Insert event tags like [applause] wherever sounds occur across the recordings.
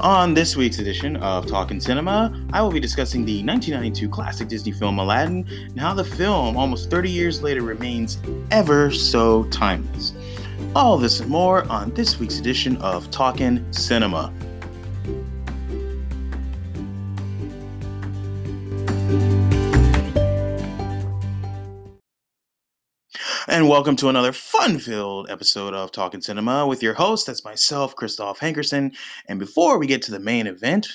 On this week's edition of Talking Cinema, I will be discussing the 1992 classic Disney film Aladdin and how the film, almost 30 years later, remains ever so timeless. All this and more on this week's edition of Talking Cinema. Welcome to another fun filled episode of Talking Cinema with your host, that's myself, Kristoff Hankerson. And before we get to the main event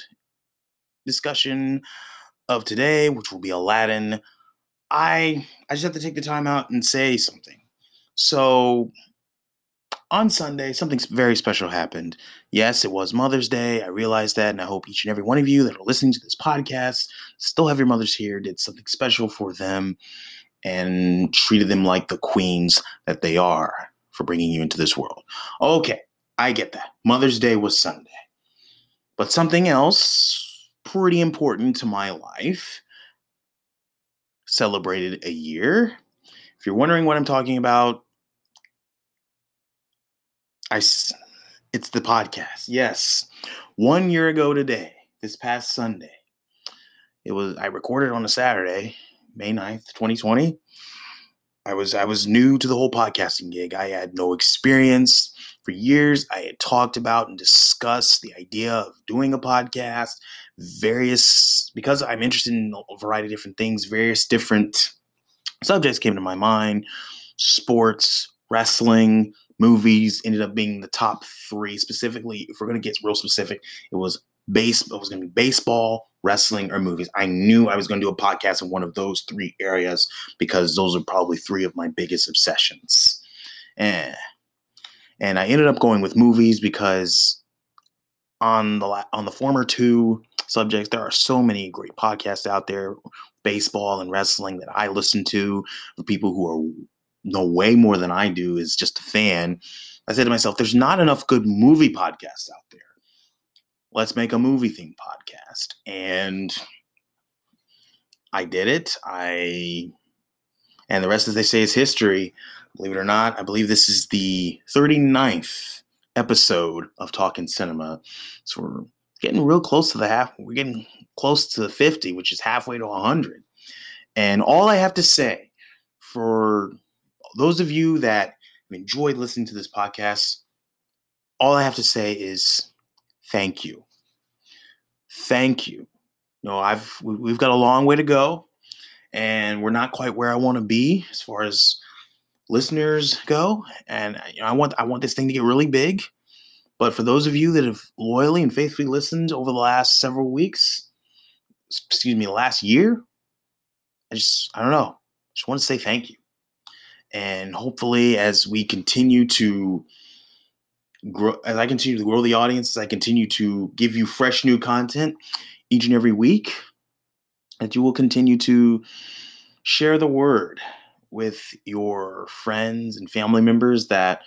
discussion of today, which will be Aladdin, I, I just have to take the time out and say something. So, on Sunday, something very special happened. Yes, it was Mother's Day. I realized that, and I hope each and every one of you that are listening to this podcast still have your mothers here, did something special for them and treated them like the queens that they are for bringing you into this world. Okay, I get that. Mother's Day was Sunday. But something else pretty important to my life celebrated a year. If you're wondering what I'm talking about, I it's the podcast. Yes. 1 year ago today, this past Sunday. It was I recorded on a Saturday May 9th, 2020. I was I was new to the whole podcasting gig. I had no experience. For years, I had talked about and discussed the idea of doing a podcast, various because I'm interested in a variety of different things, various different subjects came to my mind. Sports, wrestling, movies ended up being the top three. Specifically, if we're gonna get real specific, it was base it was going to be baseball wrestling or movies. I knew i was going to do a podcast in one of those three areas because those are probably three of my biggest obsessions. And and i ended up going with movies because on the on the former two subjects there are so many great podcasts out there baseball and wrestling that i listen to. For people who are know way more than i do is just a fan. I said to myself there's not enough good movie podcasts out there let's make a movie theme podcast. And I did it. I and the rest, as they say, is history. Believe it or not, I believe this is the 39th episode of Talking Cinema. So we're getting real close to the half. We're getting close to 50, which is halfway to 100. And all I have to say for those of you that have enjoyed listening to this podcast, all I have to say is thank you. Thank you. Know, I've we've got a long way to go, and we're not quite where I want to be as far as listeners go. And you know, I want I want this thing to get really big. But for those of you that have loyally and faithfully listened over the last several weeks, excuse me, last year, I just I don't know. Just want to say thank you. And hopefully, as we continue to grow as I continue to grow the audience, as I continue to give you fresh new content each and every week, that you will continue to share the word with your friends and family members that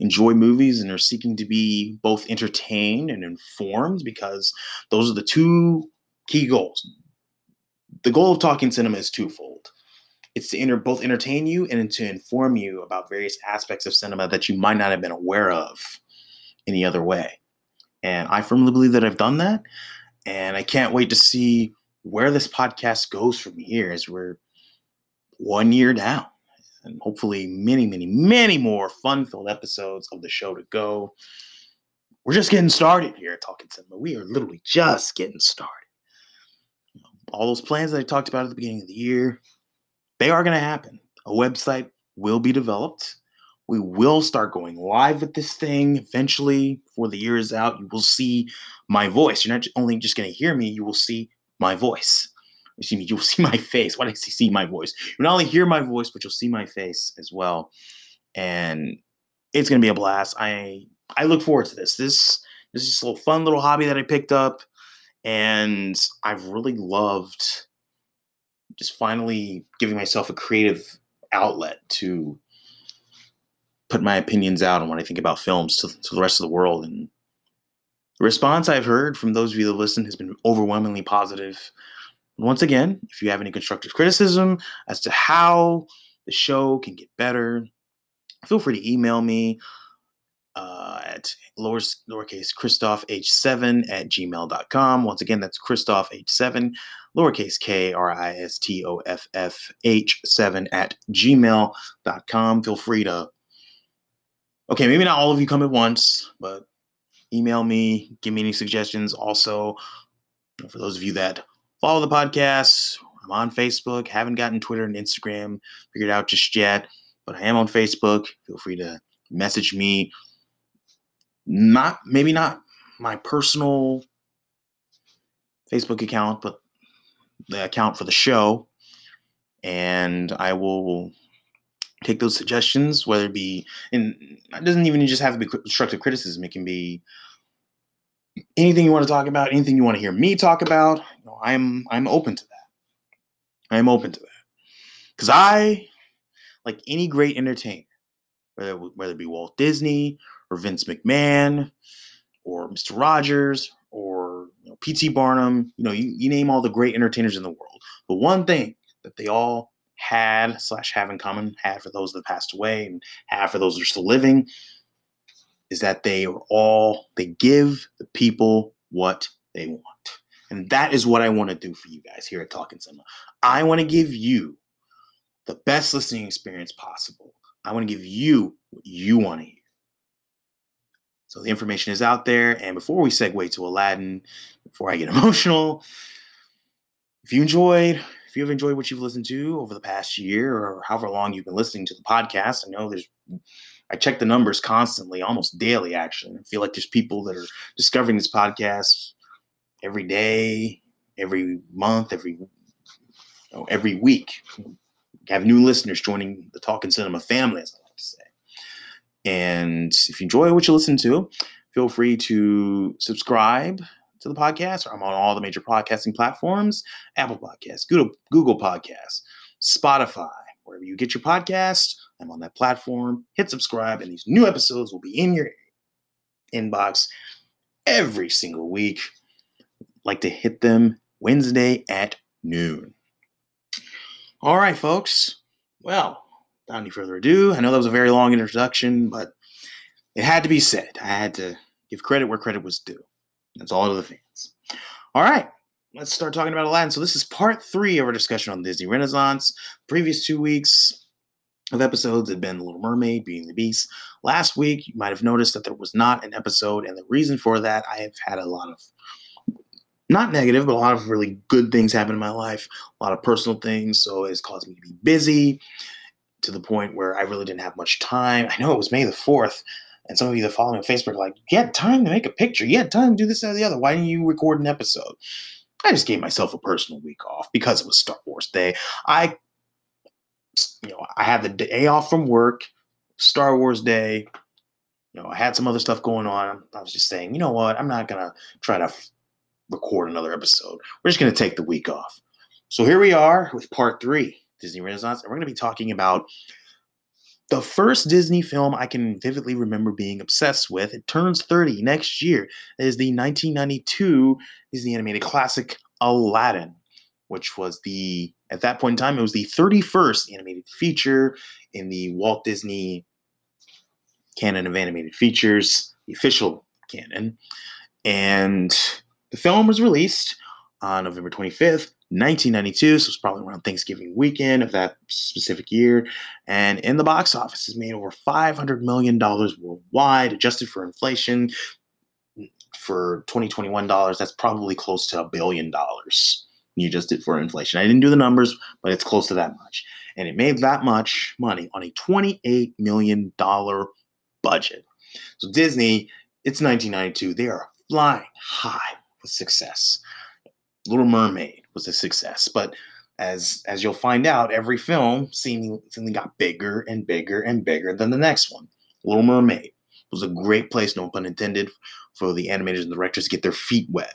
enjoy movies and are seeking to be both entertained and informed because those are the two key goals. The goal of talking cinema is twofold. It's to enter, both entertain you and to inform you about various aspects of cinema that you might not have been aware of any other way. And I firmly believe that I've done that. And I can't wait to see where this podcast goes from here as we're one year down. And hopefully, many, many, many more fun filled episodes of the show to go. We're just getting started here at Talking Cinema. We are literally just getting started. All those plans that I talked about at the beginning of the year, they are going to happen. A website will be developed. We will start going live with this thing eventually before the year is out. You will see my voice. You're not only just going to hear me, you will see my voice. Excuse me, you'll [laughs] see my face. Why did I see my voice? You'll not only hear my voice, but you'll see my face as well. And it's going to be a blast. I I look forward to this. This this is just a little fun little hobby that I picked up, and I've really loved just finally giving myself a creative outlet to put my opinions out on what I think about films to, to the rest of the world. And the response I've heard from those of you that listen has been overwhelmingly positive. And once again, if you have any constructive criticism as to how the show can get better, feel free to email me. uh, at lower, lowercase Kristoff H7 at gmail.com. Once again, that's Kristoff H7, lowercase K R I S T O F F H7 at gmail.com. Feel free to, okay, maybe not all of you come at once, but email me, give me any suggestions. Also, for those of you that follow the podcast, I'm on Facebook, haven't gotten Twitter and Instagram figured out just yet, but I am on Facebook. Feel free to message me not maybe not my personal Facebook account, but the account for the show. And I will take those suggestions, whether it be, and it doesn't even just have to be constructive criticism. It can be anything you want to talk about, anything you want to hear me talk about. You know, I'm I'm open to that. I'm open to that because I, like any great entertainer, whether whether it be Walt Disney or Vince McMahon or Mr. Rogers or you know, P.T. Barnum. You know, you, you name all the great entertainers in the world. But one thing that they all had slash have in common, had for those that passed away and have for those that are still living, is that they are all they give the people what they want. And that is what I want to do for you guys here at Talking Cinema. I want to give you the best listening experience possible. I want to give you what you want to hear. So the information is out there. And before we segue to Aladdin, before I get [laughs] emotional, if you enjoyed, if you have enjoyed what you've listened to over the past year or however long you've been listening to the podcast, I know there's I check the numbers constantly, almost daily actually. I feel like there's people that are discovering this podcast every day, every month, every you know, every week. have new listeners joining the Talking Cinema family, as I like to say. And if you enjoy what you listen to, feel free to subscribe to the podcast. I'm on all the major podcasting platforms Apple Podcasts, Google, Google Podcasts, Spotify, wherever you get your podcast. I'm on that platform. Hit subscribe, and these new episodes will be in your inbox every single week. Like to hit them Wednesday at noon. All right, folks. Well, without any further ado, I know that was a very long introduction, but it had to be said. I had to give credit where credit was due. That's all to the fans. All right, let's start talking about Aladdin. So this is part three of our discussion on Disney Renaissance. Previous two weeks of episodes had been Little Mermaid, Beauty and the Beast. Last week, you might have noticed that there was not an episode, and the reason for that, I have had a lot of not negative, but a lot of really good things happen in my life, a lot of personal things. So it's caused me to be busy to the point where I really didn't have much time. I know it was May the 4th, and some of you that follow me on Facebook are like, you had time to make a picture. You had time to do this, that, or the other. Why didn't you record an episode? I just gave myself a personal week off because it was Star Wars Day. I, you know, I had the day off from work, Star Wars Day. You know, I had some other stuff going on. I was just saying, you know what? I'm not gonna try to f- record another episode. We're just gonna take the week off. So here we are with part three. Disney Renaissance, and we're to be talking about the first Disney film I can vividly remember being obsessed with. It turns 30 next year. Is the 1992 Disney animated classic Aladdin, which was the, at that point in time, it was the 31st animated feature in the Walt Disney canon of animated features, the official canon. And the film was released on November 25th, 1992, so it's probably around Thanksgiving weekend of that specific year. And in the box office, has made over $500 million worldwide, adjusted for inflation. For 2021 dollars, that's probably close to a billion dollars. You just did for inflation. I didn't do the numbers, but it's close to that much. And it made that much money on a $28 million budget. So Disney, it's 1992. They are flying high with success. Little Mermaid was a success, but as as you'll find out, every film seemingly got bigger and bigger and bigger than the next one. Little Mermaid was a great place, no pun intended, for the animators and directors to get their feet wet.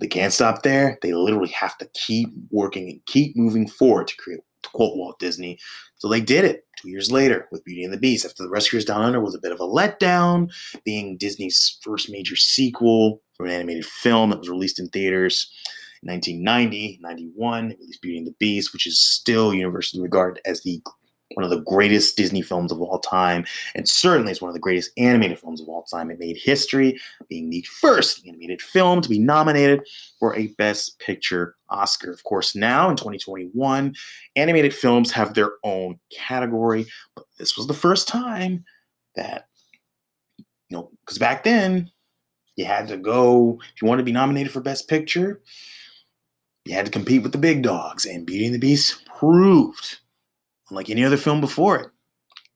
They can't stop there. They literally have to keep working and keep moving forward to create, to quote Walt Disney. So they did it two years later with Beauty and the Beast. After The Rescuers Down Under was a bit of a letdown, being Disney's first major sequel for an animated film that was released in theaters. 1990, 91, released Beauty and the Beast, which is still universally regarded as the one of the greatest Disney films of all time, and certainly it's one of the greatest animated films of all time. It made history, being the first animated film to be nominated for a Best Picture Oscar. Of course, now in 2021, animated films have their own category, but this was the first time that, you know, because back then, you had to go, if you wanted to be nominated for Best Picture, you had to compete with the big dogs, and Beauty and the Beast proved unlike any other film before it,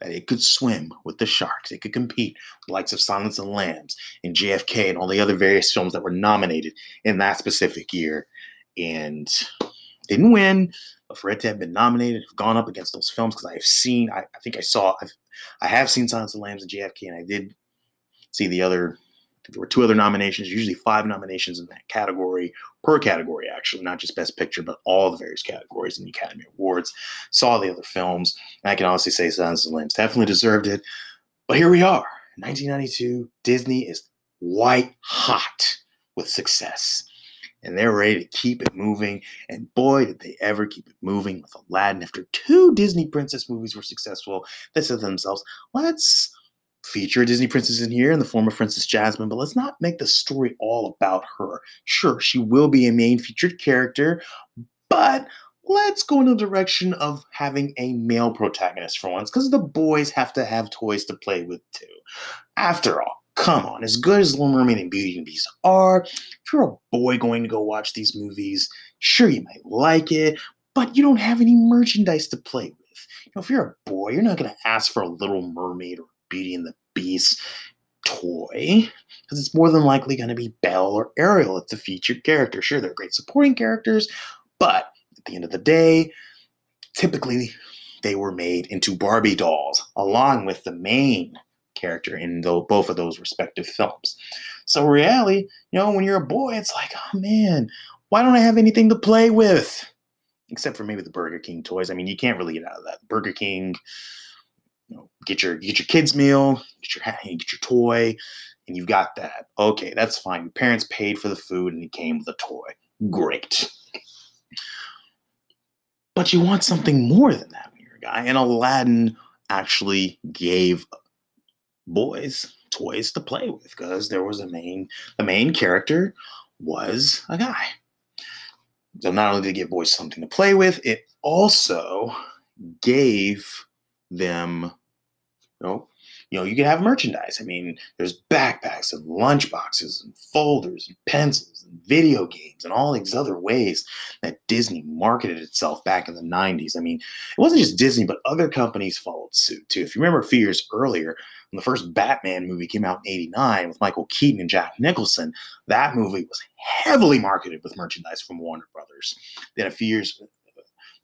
that it could swim with the sharks. It could compete with the likes of Silence and Lambs and JFK and all the other various films that were nominated in that specific year. And didn't win, but for it to have been nominated, have gone up against those films because I have seen, I, I think I saw, I've, I have seen Silence the Lambs and JFK, and I did see the other there were two other nominations, usually five nominations in that category, per category, actually, not just Best Picture, but all the various categories in the Academy Awards. Saw the other films. And I can honestly say Silence of Lambs definitely deserved it. But here we are. 1992, Disney is white hot with success. And they're ready to keep it moving. And boy, did they ever keep it moving with Aladdin. After two Disney princess movies were successful, they said to themselves, let's feature Disney princess in here in the form of Princess Jasmine, but let's not make the story all about her. Sure, she will be a main featured character, but let's go in the direction of having a male protagonist for once, because the boys have to have toys to play with too. After all, come on, as good as Little Mermaid and Beauty and the Beast are, if you're a boy going to go watch these movies, sure, you might like it, but you don't have any merchandise to play with. You know, if you're a boy, you're not going to ask for a Little Mermaid or Beauty and the Beast toy because it's more than likely going to be Belle or Ariel. It's a featured character. Sure, they're great supporting characters, but at the end of the day, typically they were made into Barbie dolls along with the main character in the, both of those respective films. So, reality, you know, when you're a boy, it's like, oh man, why don't I have anything to play with? Except for maybe the Burger King toys. I mean, you can't really get out of that. Burger King, get your get your kids meal, get your get your toy, and you've got that. Okay, that's fine. Your parents paid for the food and it came with a toy. Great. But you want something more than that when you're a guy. And Aladdin actually gave boys toys to play with because there was a main the main character was a guy. So not only did it give boys something to play with, it also gave them you know, you know, you can have merchandise. I mean, there's backpacks and lunch boxes and folders and pencils and video games and all these other ways that Disney marketed itself back in the 90s. I mean, it wasn't just Disney, but other companies followed suit too. If you remember a few years earlier, when the first Batman movie came out in 89 with Michael Keaton and Jack Nicholson, that movie was heavily marketed with merchandise from Warner Brothers. Then a few years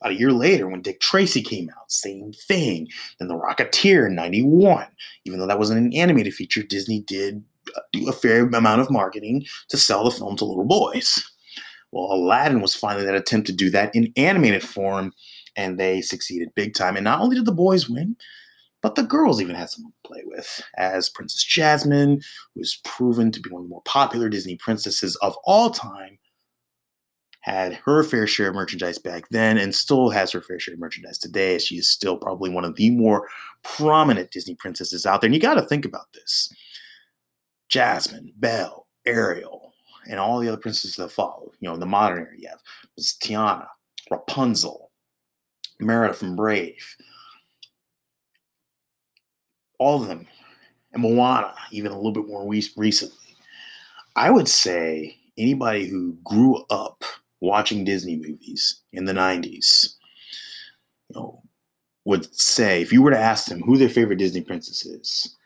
about a year later, when Dick Tracy came out, same thing. Then The Rocketeer in 91. Even though that wasn't an animated feature, Disney did uh, do a fair amount of marketing to sell the film to little boys. Well, Aladdin was finally that attempt to do that in animated form, and they succeeded big time. And not only did the boys win, but the girls even had someone to play with, as Princess Jasmine, who is proven to be one of the more popular Disney princesses of all time, had her fair share of merchandise back then and still has her fair share of merchandise today. She is still probably one of the more prominent Disney princesses out there. And you got to think about this Jasmine, Belle, Ariel, and all the other princesses that follow. You know, in the modern era, you have Tiana, Rapunzel, Merida from Brave, all of them, and Moana, even a little bit more recently. I would say anybody who grew up watching Disney movies in the 90s, you know, would say, if you were to ask them who their favorite Disney princess is,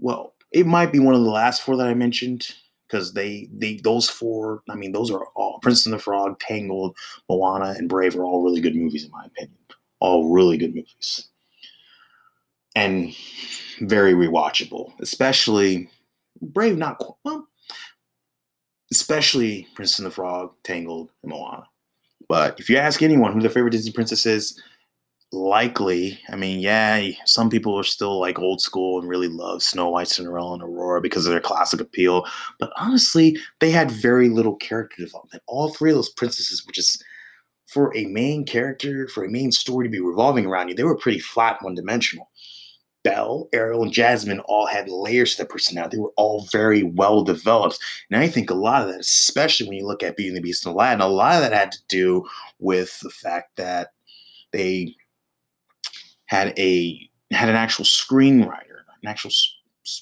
well, it might be one of the last four that I mentioned because they, they, those four, I mean, those are all Princess and the Frog, Tangled, Moana, and Brave are all really good movies in my opinion. All really good movies. And very rewatchable, especially Brave, not well, especially Princess and the Frog, Tangled, and Moana. But if you ask anyone who their favorite Disney princess is, likely, I mean, yeah, some people are still like old school and really love Snow White, Cinderella, and Aurora because of their classic appeal. But honestly, they had very little character development. All three of those princesses were just for a main character, for a main story to be revolving around you, they were pretty flat, one dimensional. Belle, Ariel, and Jasmine all had layers to their personality. They were all very well developed. And I think a lot of that, especially when you look at Beauty and the Beast and Aladdin, a lot of that had to do with the fact that they had a had an actual screenwriter, an actual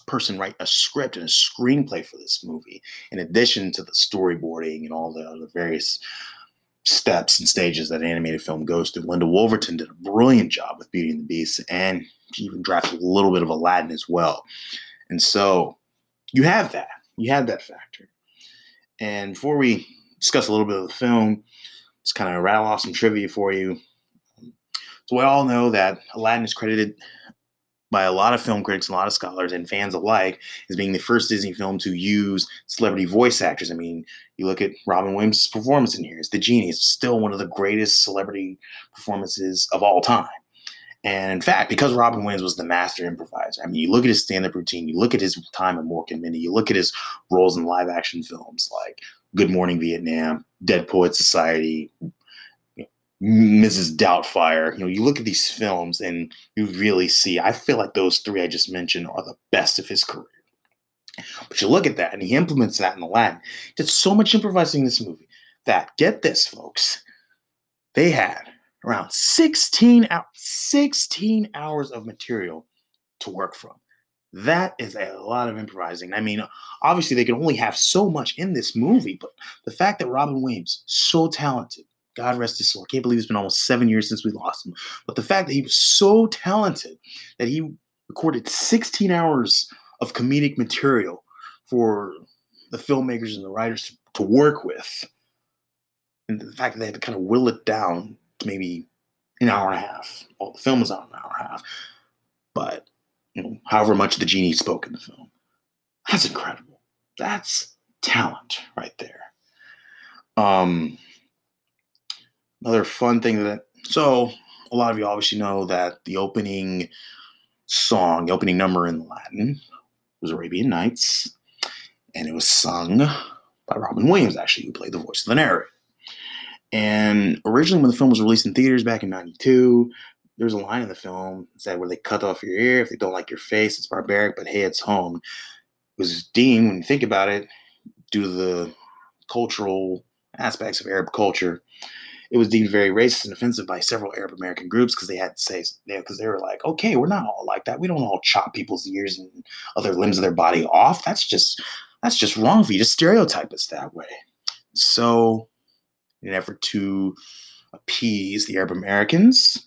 person write a script and a screenplay for this movie, in addition to the storyboarding and all the other various steps and stages that an animated film goes through. Linda Woolverton did a brilliant job with Beauty and the Beast, and even drafted a little bit of Aladdin as well. And so you have that. You have that factor. And before we discuss a little bit of the film, just kind of rattle off some trivia for you. So we all know that Aladdin is credited by a lot of film critics, a lot of scholars, and fans alike as being the first Disney film to use celebrity voice actors. I mean, you look at Robin Williams' performance in here; it's the genie. It's still one of the greatest celebrity performances of all time. And in fact, because Robin Williams was the master improviser, I mean, you look at his stand-up routine, you look at his time in Mork and Mindy, you look at his roles in live-action films like Good Morning Vietnam, Dead Poet Society, Mrs. Doubtfire. You know, you look at these films and you really see. I feel like those three I just mentioned are the best of his career. But you look at that, and he implements that in Aladdin. He did so much improvising in this movie that get this, folks, they had around 16 hours, 16 hours of material to work from. That is a lot of improvising. I mean, obviously they can only have so much in this movie, but the fact that Robin Williams, so talented, God rest his soul. I can't believe it's been almost seven years since we lost him. But the fact that he was so talented that he recorded 16 hours of comedic material for the filmmakers and the writers to, to work with, and the fact that they had to kind of will it down maybe an hour and a half. Well, the film was out an hour and a half, but you know, however much the genie spoke in the film, that's incredible. That's talent right there. Um, another fun thing that so a lot of you obviously know that the opening song, the opening number in Aladdin was Arabian Nights, and it was sung by Robin Williams, actually, who played the voice of the narrator. And originally, when the film was released in theaters back in '92, there was a line in the film that said, "Where they cut off your ear if they don't like your face, it's barbaric, but hey, it's home." It was deemed, when you think about it, due to the cultural aspects of Arab culture, it was deemed very racist and offensive by several Arab American groups because they had to say, because they were like, okay, we're not all like that. We don't all chop people's ears and other limbs of their body off. That's just that's just wrong for you to stereotype us that way. So, in an effort to appease the Arab Americans,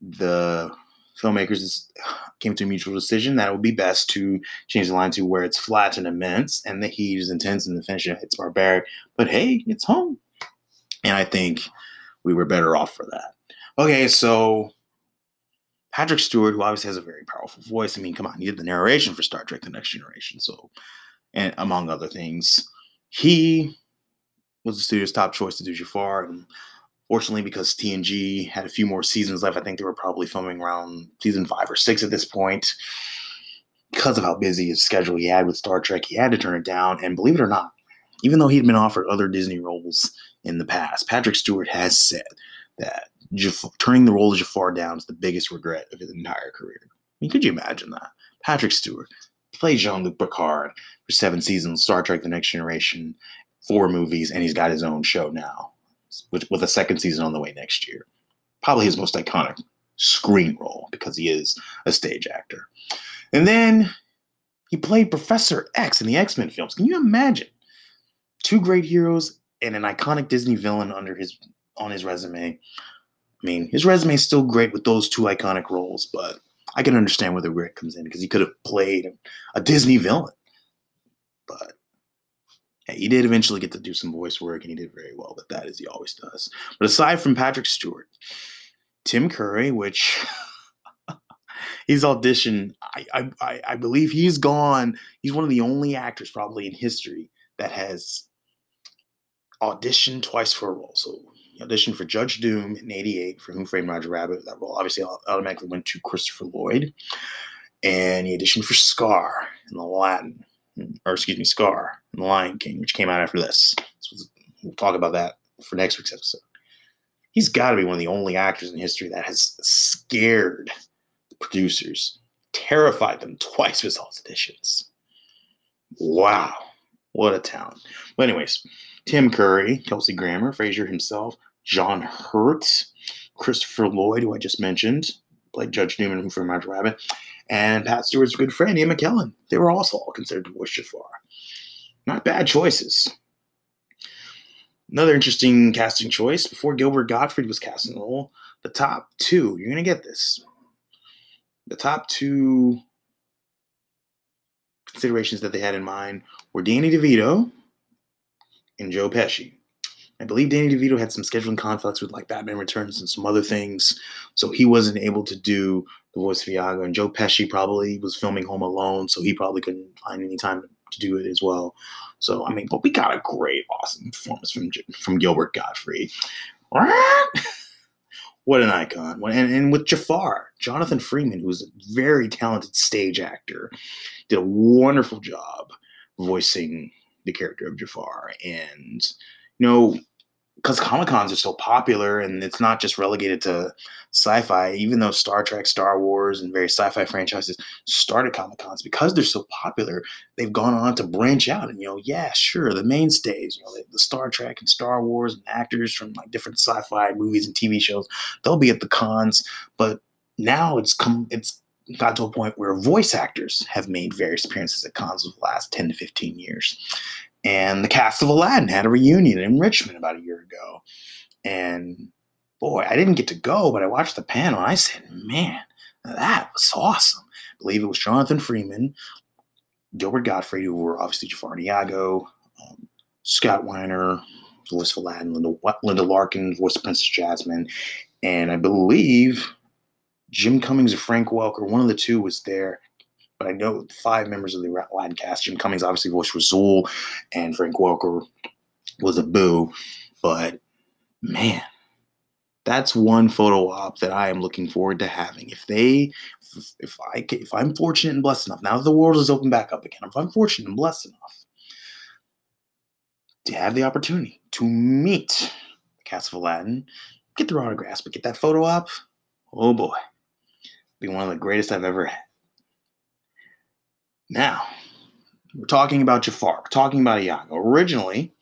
the filmmakers came to a mutual decision that it would be best to change the line to where it's flat and immense and the heat is intense and the finish it's barbaric. But hey, it's home. And I think we were better off for that. Okay, so Patrick Stewart, who obviously has a very powerful voice. I mean, come on, he did the narration for Star Trek The Next Generation. So, and among other things, he was the studio's top choice to do Jafar. And fortunately, because TNG had a few more seasons left, I think they were probably filming around season five or six at this point. Because of how busy his schedule he had with Star Trek, he had to turn it down. And believe it or not, even though he'd been offered other Disney roles in the past. Patrick Stewart has said that turning the role of Jafar down is the biggest regret of his entire career. I mean, could you imagine that? Patrick Stewart played Jean Luc Picard for seven seasons, Star Trek The Next Generation, four movies, and he's got his own show now, with, with a second season on the way next year. Probably his most iconic screen role because he is a stage actor. And then he played Professor X in the X Men films. Can you imagine? Two great heroes and an iconic Disney villain under his on his resume. I mean, his resume is still great with those two iconic roles, but I can understand where the regret comes in because he could have played a Disney villain. But he did eventually get to do some voice work, and he did very well with that, as he always does. But aside from Patrick Stewart, Tim Curry, which [laughs] he's auditioned, I, I I believe he's gone. He's one of the only actors probably in history that has auditioned twice for a role. So he auditioned for Judge Doom in '88 for Who Framed Roger Rabbit. That role obviously automatically went to Christopher Lloyd, and he auditioned for Scar in the Latin, or excuse me, Scar in the Lion King, which came out after this. So we'll talk about that for next week's episode. he's got to be one of the only actors in history that has scared the producers, terrified them twice with his auditions. Wow, what a talent. But anyways, Tim Curry, Kelsey Grammer, Frasier himself, John Hurt, Christopher Lloyd, who I just mentioned, played Judge Newman from Roger Rabbit, and Pat Stewart's good friend, Ian McKellen. They were also all considered to voice Jafar. Not bad choices. Another interesting casting choice before Gilbert Gottfried was cast in the role, the top two, you're going to get this. The top two considerations that they had in mind were Danny DeVito and Joe Pesci. I believe Danny DeVito had some scheduling conflicts with like Batman Returns and some other things, so he wasn't able to do of Iago. And Joe Pesci probably was filming Home Alone, so he probably couldn't find any time to do it as well. So I mean, but we got a great, awesome performance from from Gilbert Gottfried. [laughs] what an icon! And, and with Jafar, Jonathan Freeman, who's a very talented stage actor, did a wonderful job voicing the character of Jafar. And you know, because Comic Cons are so popular and it's not just relegated to sci fi, even though Star Trek, Star Wars, and various sci fi franchises started Comic Cons, because they're so popular, they've gone on to branch out. And, you know, yeah, sure, the mainstays, you know, the, the Star Trek and Star Wars and actors from like different sci fi movies and TV shows, they'll be at the cons. But now it's come, it's got to a point where voice actors have made various appearances at cons over the last 10 to 15 years. And the cast of Aladdin had a reunion in Richmond about a year ago. And boy, I didn't get to go, but I watched the panel and I said, man, that was awesome. I believe it was Jonathan Freeman, Gilbert Gottfried, who were obviously Jafar and Iago, um, Scott Weinger, voice of Aladdin, Linda, Linda Larkin, voice of Princess Jasmine, and I believe Jim Cummings or Frank Welker, one of the two was there but I know five members of the Aladdin cast. Jim Cummings obviously voiced Razoul, and Frank Welker was Abu. But man, that's one photo op that I am looking forward to having. If they, if I, if I'm fortunate and blessed enough, now that the world is open back up again, if I'm fortunate and blessed enough to have the opportunity to meet the cast of Aladdin, get their autographs, but get that photo op, oh boy, be one of the greatest I've ever had. Now, we're talking about Jafar. Talking about Iago. Originally,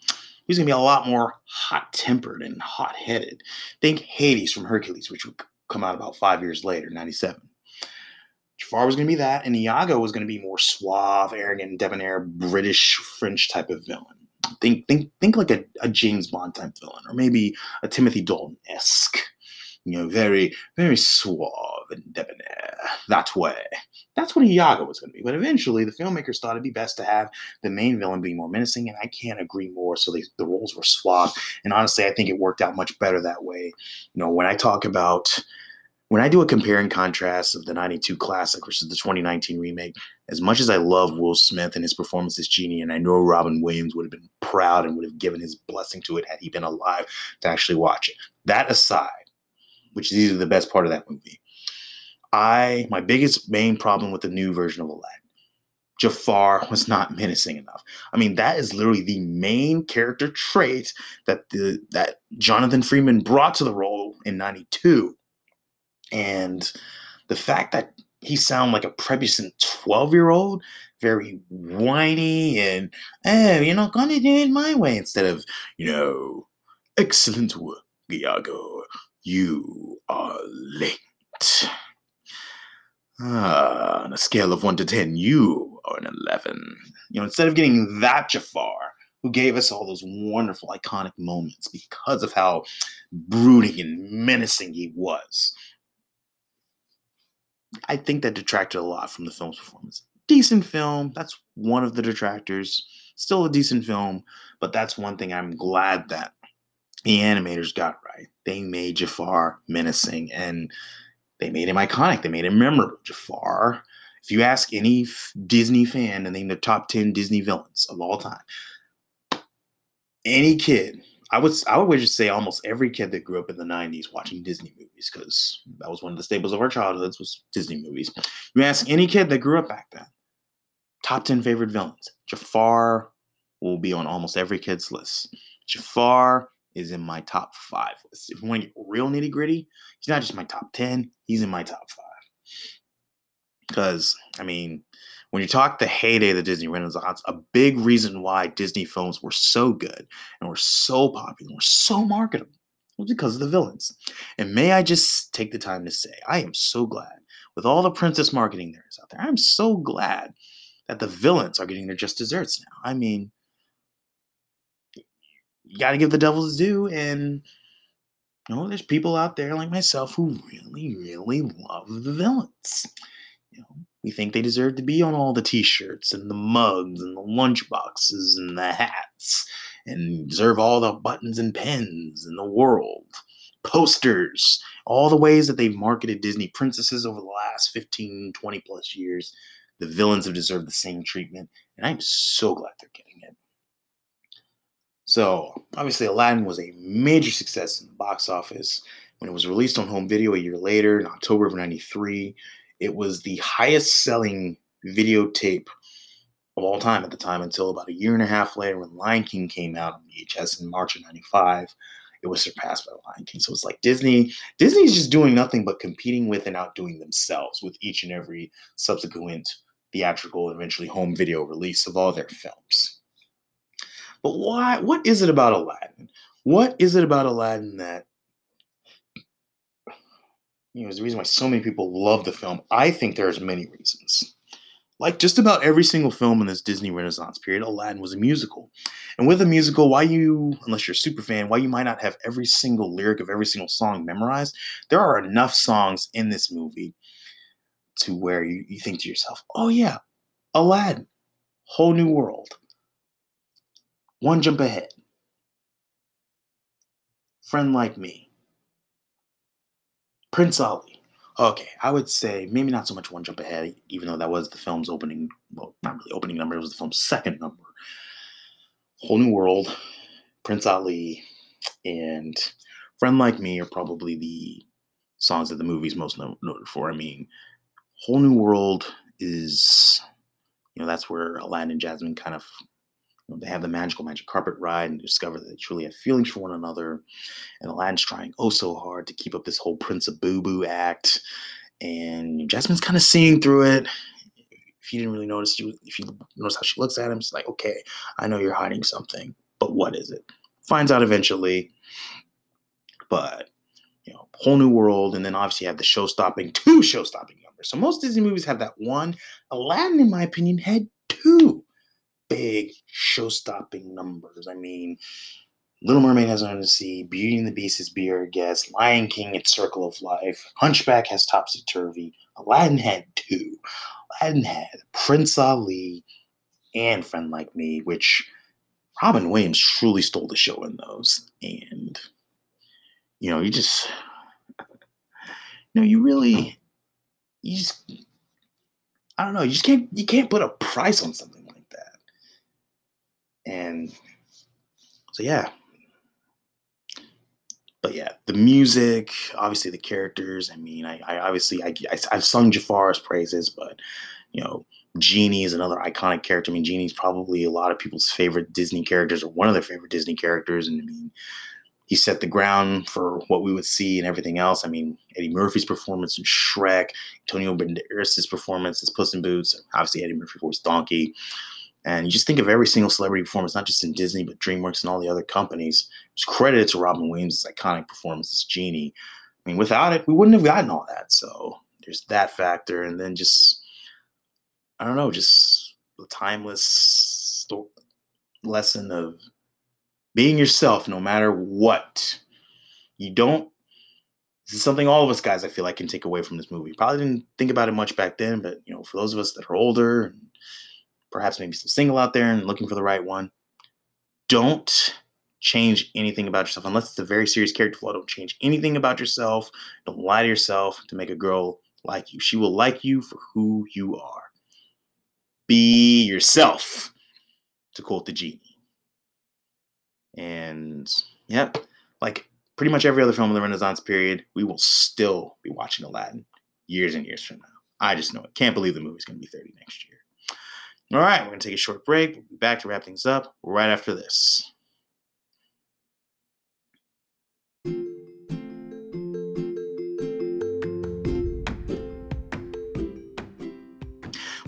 he's going to be a lot more hot tempered and hot headed. Think Hades from Hercules, which would come out about five years later, 97. Jafar was going to be that, and Iago was going to be more suave, arrogant, debonair, British, French type of villain. Think, think, think like a, a James Bond type villain, or maybe a Timothy Dalton esque you know, very, very suave and debonair that way. That's what Iago was going to be. But eventually, the filmmakers thought it'd be best to have the main villain be more menacing, and I can't agree more. So they, the roles were swapped, and honestly, I think it worked out much better that way. You know, when I talk about when I do a compare and contrast of the 92 classic versus the 2019 remake, as much as I love Will Smith and his performance as Genie, and I know Robin Williams would have been proud and would have given his blessing to it had he been alive to actually watch it. That aside, which is either the best part of that movie. I my biggest main problem with the new version of Aladdin. Jafar was not menacing enough. I mean, that is literally the main character trait that the that Jonathan Freeman brought to the role in 92. And the fact that he sounded like a prepubescent 12-year-old, very whiny and oh, you're not gonna do it my way, instead of, you know, excellent work, Iago. You are late. Ah, on a scale of 1 to 10, you are an 11. You know, instead of getting that Jafar, who gave us all those wonderful, iconic moments because of how brooding and menacing he was, I think that detracted a lot from the film's performance. Decent film, that's one of the detractors. Still a decent film, but that's one thing I'm glad that the animators got right. They made Jafar menacing and they made him iconic. They made him memorable. Jafar, if you ask any f- Disney fan to name the top 10 Disney villains of all time, any kid, I would I would just say almost every kid that grew up in the 90s watching Disney movies, because that was one of the staples of our childhoods was Disney movies. You ask any kid that grew up back then, top 10 favorite villains. Jafar will be on almost every kid's list. Jafar is in my top five list. If you want to get real nitty gritty, he's not just my top 10, he's in my top five. Because, I mean, when you talk the heyday of the Disney Renaissance, a big reason why Disney films were so good and were so popular, and were so marketable, was because of the villains. And may I just take the time to say, I am so glad with all the princess marketing there is out there. I'm so glad that the villains are getting their just desserts now. I mean, you got to give the devil his due, and you know, there's people out there like myself who really, really love the villains. You know, we think they deserve to be on all the T-shirts and the mugs and the lunch boxes and the hats, and deserve all the buttons and pens in the world, posters, all the ways that they've marketed Disney princesses over the last 15, 20 plus years. The villains have deserved the same treatment, and I'm so glad they're getting. So, obviously, Aladdin was a major success in the box office. When it was released on home video a year later, in October of 93, it was the highest selling videotape of all time at the time until about a year and a half later when Lion King came out on VHS in March of 95. It was surpassed by Lion King. So it's like Disney, Disney's just doing nothing but competing with and outdoing themselves with each and every subsequent theatrical and eventually home video release of all their films. But why? What is it about Aladdin? What is it about Aladdin that you know is the reason why so many people love the film? I think there's many reasons. Like just about every single film in this Disney Renaissance period, Aladdin was a musical. And with a musical, why you, unless you're a super fan, why you might not have every single lyric of every single song memorized, there are enough songs in this movie to where you, you think to yourself, oh yeah, Aladdin, whole new world. One jump ahead. Friend like me. Prince Ali. Okay, I would say maybe not so much one jump ahead, even though that was the film's opening, well, not really opening number, it was the film's second number. Whole New World, Prince Ali, and Friend Like Me are probably the songs that the movie's most noted for. I mean, Whole New World is, you know, that's where Aladdin and Jasmine kind of know, they have the magical magic carpet ride and discover that they truly have feelings for one another. And Aladdin's trying oh so hard to keep up this whole Prince of Boo Boo act. And Jasmine's kind of seeing through it. If you didn't really notice, you if you notice how she looks at him, it's like, okay, I know you're hiding something, but what is it? Finds out eventually. But you know, whole new world, and then obviously you have the show-stopping, two show-stopping numbers. So most Disney movies have that one. Aladdin, in my opinion, had two big show-stopping numbers. I mean, Little Mermaid has Under the Sea, Beauty and the Beast is Be Our Guest, Lion King, It's Circle of Life, Hunchback has Topsy Turvy, Aladdin had two. Aladdin had Prince Ali and Friend Like Me, which Robin Williams truly stole the show in those. And, you know, you just, you know, you really, you just, I don't know, you just can't, you can't put a price on something and so yeah but yeah the music obviously the characters i mean i, I obviously I, I i've sung jafar's praises but you know genie is another iconic character i mean genie's probably a lot of people's favorite disney characters or one of their favorite disney characters and i mean he set the ground for what we would see and everything else. I mean, Eddie Murphy's performance in Shrek, Antonio Banderas' performance as Puss in Boots, obviously Eddie Murphy voiced Donkey. And you just think of every single celebrity performance, not just in Disney, but DreamWorks and all the other companies. It's credited to Robin Williams' iconic performance as Genie. I mean, without it, we wouldn't have gotten all that. So there's that factor. And then just, I don't know, just the timeless lesson of being yourself no matter what. You don't, this is something all of us guys, I feel like, can take away from this movie. Probably didn't think about it much back then, but, you know, for those of us that are older, perhaps maybe still single out there and looking for the right one, don't change anything about yourself unless it's a very serious character flaw. Don't change anything about yourself. Don't lie to yourself to make a girl like you. She will like you for who you are. Be yourself, to quote the genie. And yep, like pretty much every other film in the Renaissance period, we will still be watching Aladdin years and years from now. I just know it. Can't believe the movie's going to be 30 next year. All right, we're going to take a short break. We'll be back to wrap things up right after this.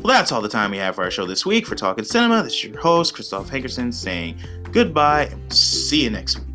Well, that's all the time we have for our show this week for Talking Cinema. This is your host, Kristoff Hankerson, saying goodbye and see you next week.